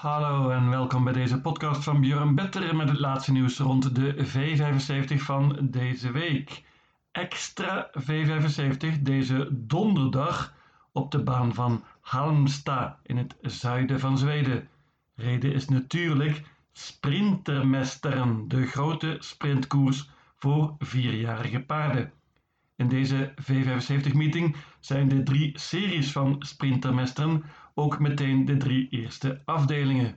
Hallo en welkom bij deze podcast van Björn Better met het laatste nieuws rond de V75 van deze week. Extra V75 deze donderdag op de baan van Halmstad in het zuiden van Zweden. Reden is natuurlijk Sprintermesteren, de grote sprintkoers voor vierjarige paarden. In deze V75-meeting zijn de drie series van Sprintermesteren ook meteen de drie eerste afdelingen.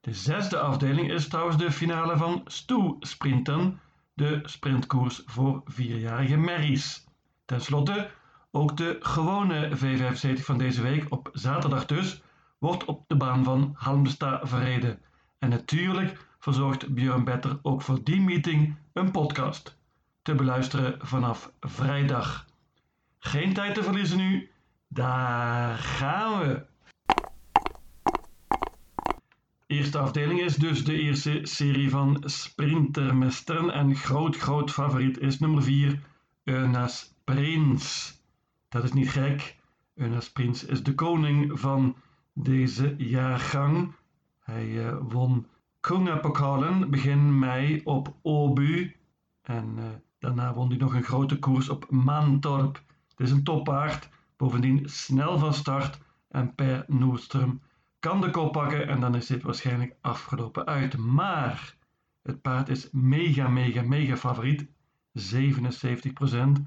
De zesde afdeling is trouwens de finale van Stoe Sprinten, de sprintkoers voor vierjarige merries. Ten slotte, ook de gewone V75 van deze week, op zaterdag dus, wordt op de baan van Halmstad verreden. En natuurlijk verzorgt Björn Better ook voor die meeting een podcast te beluisteren vanaf vrijdag. Geen tijd te verliezen nu, daar gaan we! Eerste afdeling is dus de eerste serie van Sprintermesteren en groot groot favoriet is nummer 4, Eunas Prins. Dat is niet gek, Eunas Prins is de koning van deze jaargang. Hij uh, won Kungapokalen begin mei op Obu en uh, daarna won hij nog een grote koers op Mantorp. Het is een toppaard, bovendien snel van start en per Noordstrom kan de kop pakken en dan is dit waarschijnlijk afgelopen uit. Maar het paard is mega, mega, mega favoriet. 77%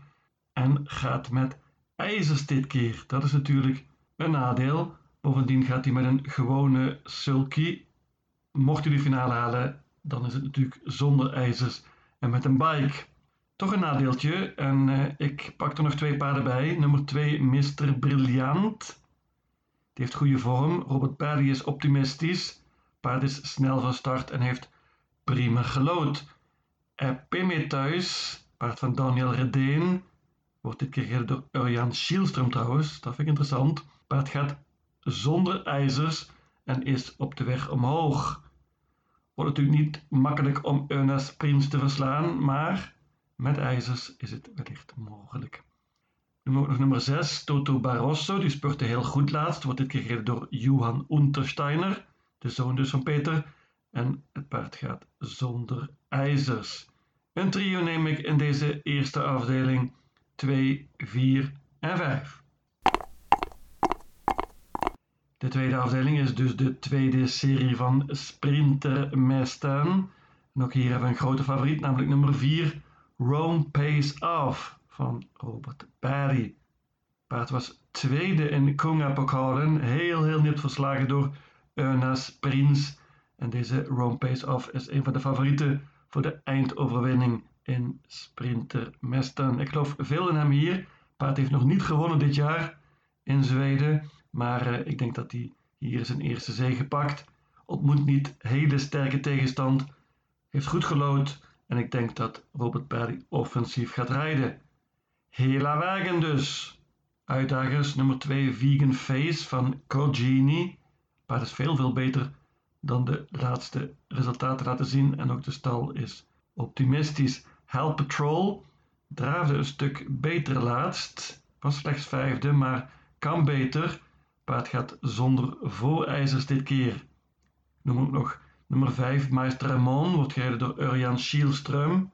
en gaat met ijzers dit keer. Dat is natuurlijk een nadeel. Bovendien gaat hij met een gewone sulky. Mocht hij de finale halen, dan is het natuurlijk zonder ijzers en met een bike. Toch een nadeeltje en uh, ik pak er nog twee paarden bij. Nummer 2 Mr. Brilliant. Heeft goede vorm. Robert Paddy is optimistisch. Paard is snel van start en heeft prima gelood. thuis, paard van Daniel Redeen. Wordt dit keer door Urjan Schielström trouwens. Dat vind ik interessant. Paard gaat zonder ijzers en is op de weg omhoog. Wordt natuurlijk niet makkelijk om Eunas Prins te verslaan, maar met ijzers is het wellicht mogelijk. Nog nummer 6, Toto Barroso. Die spurte heel goed laatst. Wordt dit keer door Johan Untersteiner, de zoon dus van Peter. En het paard gaat zonder ijzers. Een trio neem ik in deze eerste afdeling 2, 4 en 5. De tweede afdeling is dus de tweede serie van Sprinter Mestan. En ook hier hebben we een grote favoriet, namelijk nummer 4, Rome Pays Off van Robert Barry. Paard was tweede in Kunga-pokalen, heel heel net verslagen door Eunas Prins. En deze Rome Pace Off is een van de favorieten voor de eindoverwinning in Sprinter Mesten. Ik geloof veel in hem hier. Paard heeft nog niet gewonnen dit jaar in Zweden, maar uh, ik denk dat hij hier zijn eerste zege pakt. Ontmoet niet hele sterke tegenstand, heeft goed gelood en ik denk dat Robert Barry offensief gaat rijden. Hela wagen dus. Uitdagers nummer 2 Vegan Face van Cogini. Paard is veel veel beter dan de laatste resultaten laten zien en ook de stal is optimistisch. Hell Patrol draafde een stuk beter laatst. Was slechts vijfde, maar kan beter. Paard gaat zonder voorijzers dit keer. Noem ook nog nummer 5 Meister Ramon, wordt gereden door Urjan Schielström.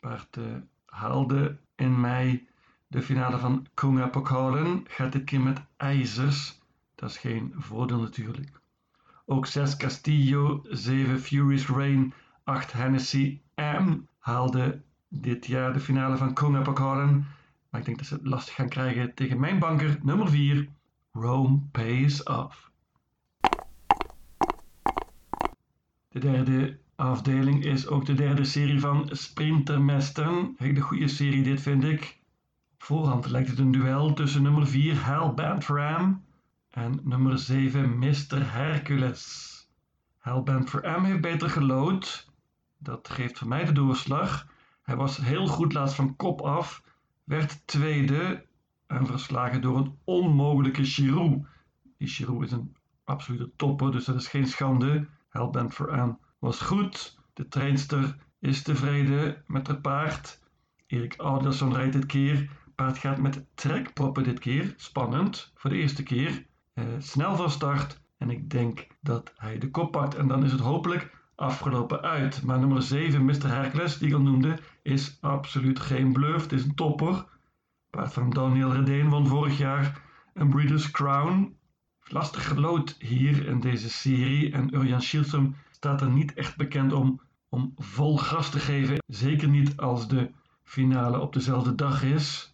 Paard uh, haalde in mei de finale van Kunga Pokalen gaat dit keer met ijzers. Dat is geen voordeel natuurlijk. Ook 6 Castillo, 7 Furious Rain, 8 Hennessy M haalde dit jaar de finale van Kunga Pokalen. Maar ik denk dat ze het lastig gaan krijgen tegen mijn banker nummer 4, Rome Pays Off. De derde afdeling is ook de derde serie van Sprintermesten. Hele goede serie dit vind ik voorhand lijkt het een duel tussen nummer 4 Hellbent Ram en nummer 7 Mr. Hercules. Hellbent for M heeft beter gelood. Dat geeft voor mij de doorslag. Hij was heel goed laatst van kop af, werd tweede en verslagen door een onmogelijke Chirou. Die Chirou is een absolute topper, dus dat is geen schande. Hellbent for M was goed. De trainster is tevreden met haar paard. Erik Alderson rijdt dit keer paard gaat met trekproppen dit keer. Spannend, voor de eerste keer. Uh, snel van start En ik denk dat hij de kop pakt. En dan is het hopelijk afgelopen uit. Maar nummer 7, Mr. Hercules, die ik al noemde, is absoluut geen bluff. Het is een topper. Paard van Daniel Redeen won vorig jaar een Breeders' Crown. Lastig gelood hier in deze serie. En Urjan Schielsum staat er niet echt bekend om om vol gas te geven. Zeker niet als de finale op dezelfde dag is.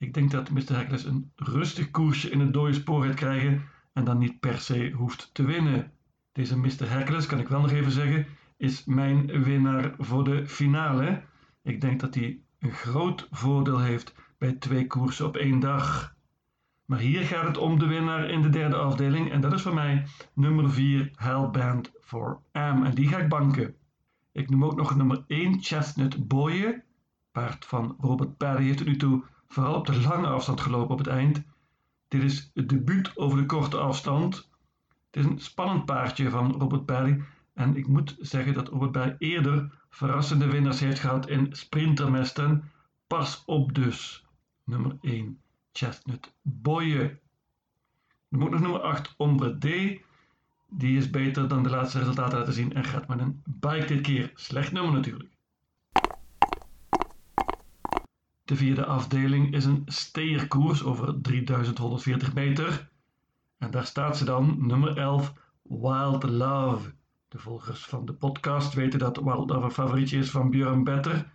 Ik denk dat Mr. Hercules een rustig koersje in het dode spoor gaat krijgen en dan niet per se hoeft te winnen. Deze Mr. Hercules, kan ik wel nog even zeggen, is mijn winnaar voor de finale. Ik denk dat hij een groot voordeel heeft bij twee koersen op één dag. Maar hier gaat het om de winnaar in de derde afdeling en dat is voor mij nummer 4 Hellband for M en die ga ik banken. Ik noem ook nog nummer 1 Chestnut Boye, paard van Robert Perry heeft het nu toe vooral op de lange afstand gelopen op het eind. Dit is het debuut over de korte afstand. Het is een spannend paardje van Robert Perry en ik moet zeggen dat Robert Perry eerder verrassende winnaars heeft gehad in sprintermesten. Pas op dus. Nummer 1 Chestnut Boye. Dan moet nog nummer 8 Ombre D. Die is beter dan de laatste resultaten laten zien en gaat met een bike dit keer. Slecht nummer natuurlijk. De vierde afdeling is een steerkoers over 3140 meter. En daar staat ze dan, nummer 11, Wild Love. De volgers van de podcast weten dat Wild Love een favorietje is van Björn Better.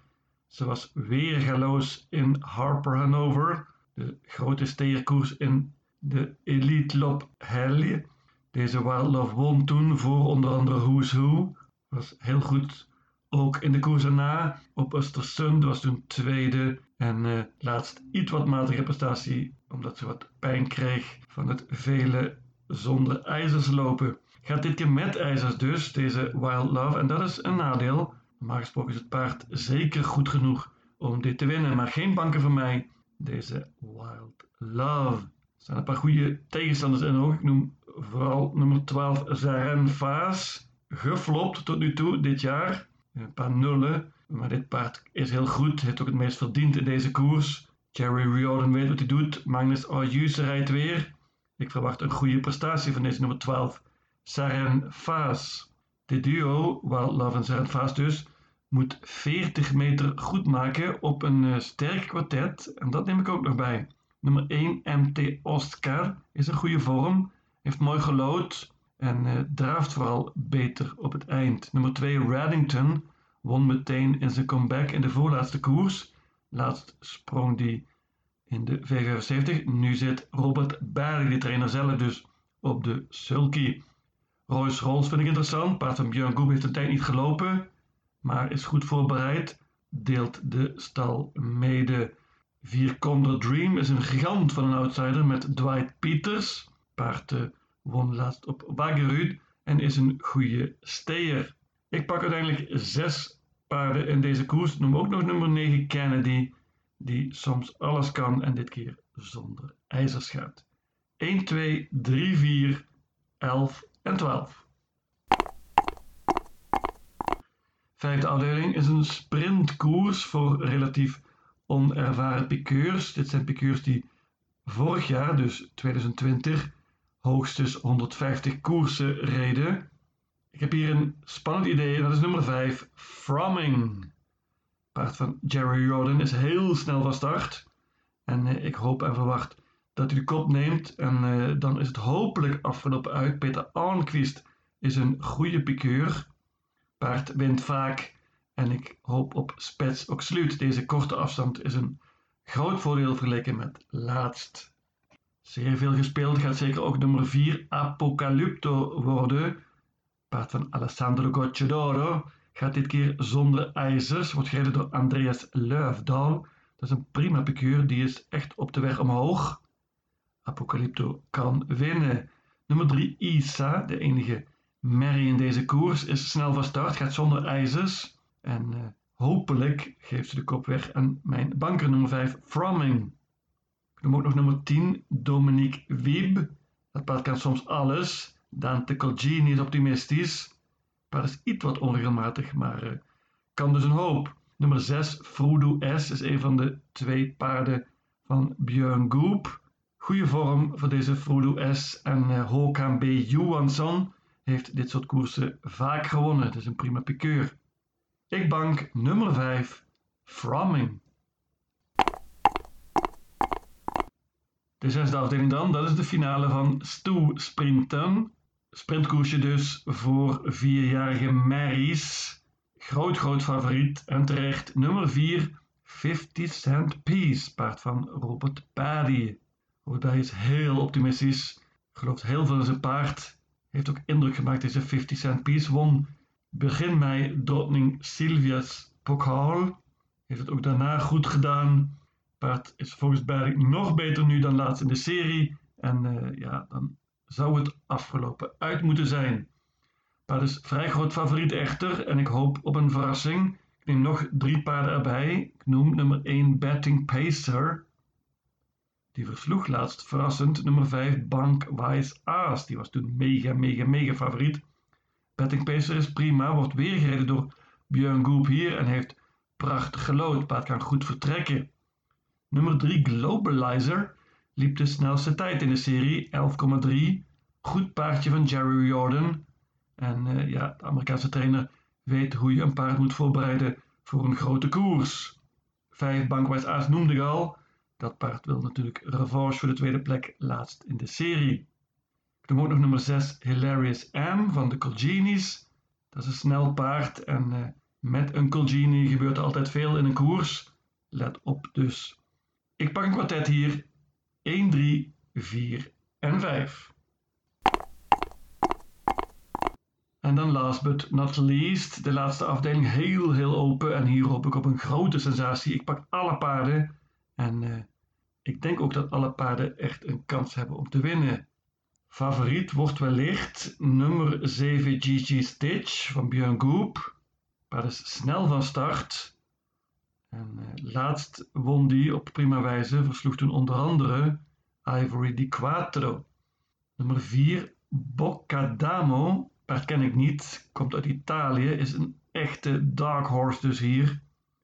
Ze was weer galoos in Harper Hanover, de grote steerkoers in de Elite Lop Helje. Deze Wild Love won toen voor onder andere Who's Who. Was heel goed ook in de koers erna. Op Östersund was toen tweede. En uh, laatst iets wat matige prestatie, omdat ze wat pijn kreeg van het vele zonder ijzers lopen. Gaat dit keer met ijzers dus, deze Wild Love. En dat is een nadeel. Normaal gesproken is het paard zeker goed genoeg om dit te winnen. Maar geen banken voor mij. Deze Wild Love. Er staan een paar goede tegenstanders in ook. Ik noem vooral nummer 12 Zaren Vaas. Geflopt tot nu toe dit jaar. Een paar nullen. Maar dit paard is heel goed. Heeft ook het meest verdiend in deze koers. Jerry Riordan weet wat hij doet. Magnus Ayuse rijdt weer. Ik verwacht een goede prestatie van deze nummer 12. Saren Vaas. Dit duo, Wild Love en Saren Vaas dus, moet 40 meter goed maken op een uh, sterk kwartet. En dat neem ik ook nog bij. Nummer 1 MT Oscar is een goede vorm. Heeft mooi gelood en uh, draaft vooral beter op het eind. Nummer 2 Reddington won meteen in zijn comeback in de voorlaatste koers. Laatst sprong die in de V75. Nu zit Robert Berg, de trainer zelf, dus op de sulky. Royce Rolls vind ik interessant. Paard van Björn Goep heeft een tijd niet gelopen, maar is goed voorbereid. Deelt de stal mede. Vier Condor Dream is een gigant van een outsider met Dwight Peters. Paard uh, won laatst op Wagerud en is een goede steer. Ik pak uiteindelijk zes paarden in deze koers. Noem ook nog nummer 9 Kennedy, die soms alles kan en dit keer zonder ijzers gaat. 1, 2, 3, 4, 11 en 12. Vijfde afdeling is een sprintkoers voor relatief onervaren piqueurs. Dit zijn piqueurs die vorig jaar, dus 2020, hoogstens 150 koersen reden. Ik heb hier een spannend idee, dat is nummer 5, Fromming. Paard van Jerry Jordan is heel snel van start. En eh, ik hoop en verwacht dat hij de kop neemt. En eh, dan is het hopelijk afgelopen uit. Peter Arnquist is een goede piqueur. Paard wint vaak. En ik hoop op Spets Oxluut. Deze korte afstand is een groot voordeel vergeleken met laatst. Zeer veel gespeeld gaat zeker ook nummer 4 Apocalypto worden. Paard van Alessandro Gocciadoro gaat dit keer zonder ijzers. Wordt gereden door Andreas Luifdaal. Dat is een prima piqueur, die is echt op de weg omhoog. Apocalypto kan winnen. Nummer 3 Isa, de enige merrie in deze koers, is snel van start, gaat zonder ijzers. En uh, hopelijk geeft ze de kop weg aan mijn banker nummer 5 Fromming. Dan ook nog nummer 10, Dominique Wieb. Dat paard kan soms alles. Dante Colgini is optimistisch. Paard is iets wat onregelmatig, maar uh, kan dus een hoop. Nummer 6, Frodo S, is een van de twee paarden van Björn Goop. Goede vorm voor deze Frodo S. En uh, Håkan B. Johansson heeft dit soort koersen vaak gewonnen. Het is een prima pikeur. Ik bank nummer 5, Fromming. De zesde afdeling dan, dat is de finale van Stoe Sprinten. Sprintkoersje dus voor vierjarige Marys. Groot, groot favoriet en terecht nummer 4, 50 Cent Piece, paard van Robert Paddy. Robert Paddy is heel optimistisch, gelooft heel veel in zijn paard. Heeft ook indruk gemaakt deze 50 Cent Piece. Won begin mei drottning Sylvia's Pokaal. Heeft het ook daarna goed gedaan. Is volgens Paddy nog beter nu dan laatst in de serie. En uh, ja, dan zou het afgelopen uit moeten zijn. Paard is vrij groot favoriet echter en ik hoop op een verrassing. Ik neem nog drie paarden erbij. Ik noem nummer 1 Betting Pacer. Die versloeg laatst verrassend nummer 5 Bank Wise Aas. Die was toen mega, mega, mega favoriet. Betting Pacer is prima, wordt weer gereden door Björn Goop hier en heeft prachtig gelood. Paard kan goed vertrekken. Nummer 3 Globalizer liep de snelste tijd in de serie, 11,3. Goed paardje van Jerry Jordan. En uh, ja, de Amerikaanse trainer weet hoe je een paard moet voorbereiden voor een grote koers. Vijf Bankwijs Aas noemde ik al. Dat paard wil natuurlijk revanche voor de tweede plek laatst in de serie. Ik noem ook nog nummer 6 Hilarious M van de Colginis. Dat is een snel paard en uh, met een Colgini gebeurt er altijd veel in een koers. Let op dus. Ik pak een kwartet hier 1, 3, 4 en 5. En dan last but not least, de laatste afdeling heel heel open. En hier hoop ik op een grote sensatie. Ik pak alle paarden. En uh, ik denk ook dat alle paarden echt een kans hebben om te winnen. Favoriet wordt wellicht nummer 7 GG Stitch van Björn Goop. Paard is snel van start. En uh, laatst won die op prima wijze, versloeg toen onder andere Ivory di Quattro. Nummer 4, Boccadamo, paard ken ik niet, komt uit Italië, is een echte dark horse dus hier.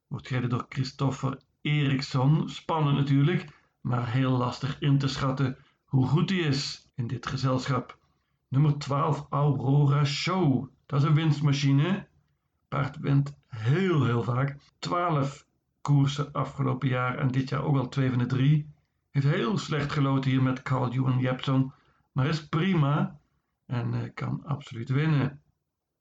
Wordt gereden door Christopher Eriksson. Spannend natuurlijk, maar heel lastig in te schatten hoe goed hij is in dit gezelschap. Nummer 12, Aurora Show. Dat is een winstmachine. Paard wint heel, heel vaak. 12 koersen afgelopen jaar en dit jaar ook al twee van de drie. Heeft heel slecht geloten hier met Carl Johan Jepson, maar is prima en uh, kan absoluut winnen.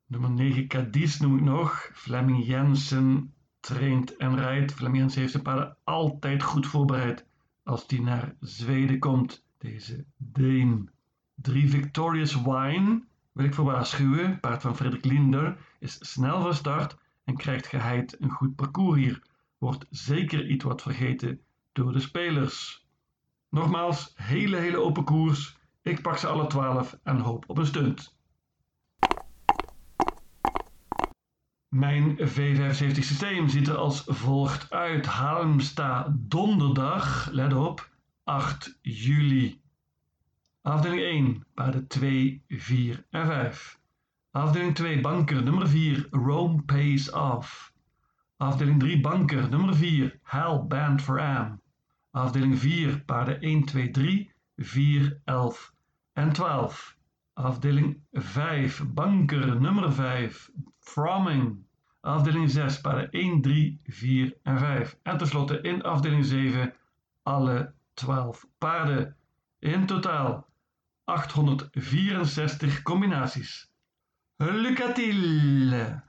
Nummer 9 Cadiz noem ik nog. Fleming Jensen traint en rijdt. Fleming Jensen heeft zijn paarden altijd goed voorbereid als hij naar Zweden komt. Deze Deen. 3 Victorious Wine wil ik voor waarschuwen. Paard van Frederik Linder is snel van start en krijgt geheid een goed parcours hier wordt zeker iets wat vergeten door de spelers. Nogmaals, hele hele open koers. Ik pak ze alle 12 en hoop op een stunt. Mijn V75 systeem ziet er als volgt uit. Halmstad donderdag, let op, 8 juli. Afdeling 1, paarden 2, 4 en 5. Afdeling 2, banker nummer 4, Rome Pays Off. Afdeling 3 banker, nummer 4, Hell Band for Am. Afdeling 4 paarden 1, 2, 3, 4, 11 en 12. Afdeling 5 banker, nummer 5, Fromming. Afdeling 6 paarden 1, 3, 4 en 5. En tenslotte in afdeling 7 alle 12 paarden. In totaal 864 combinaties. Lucatile!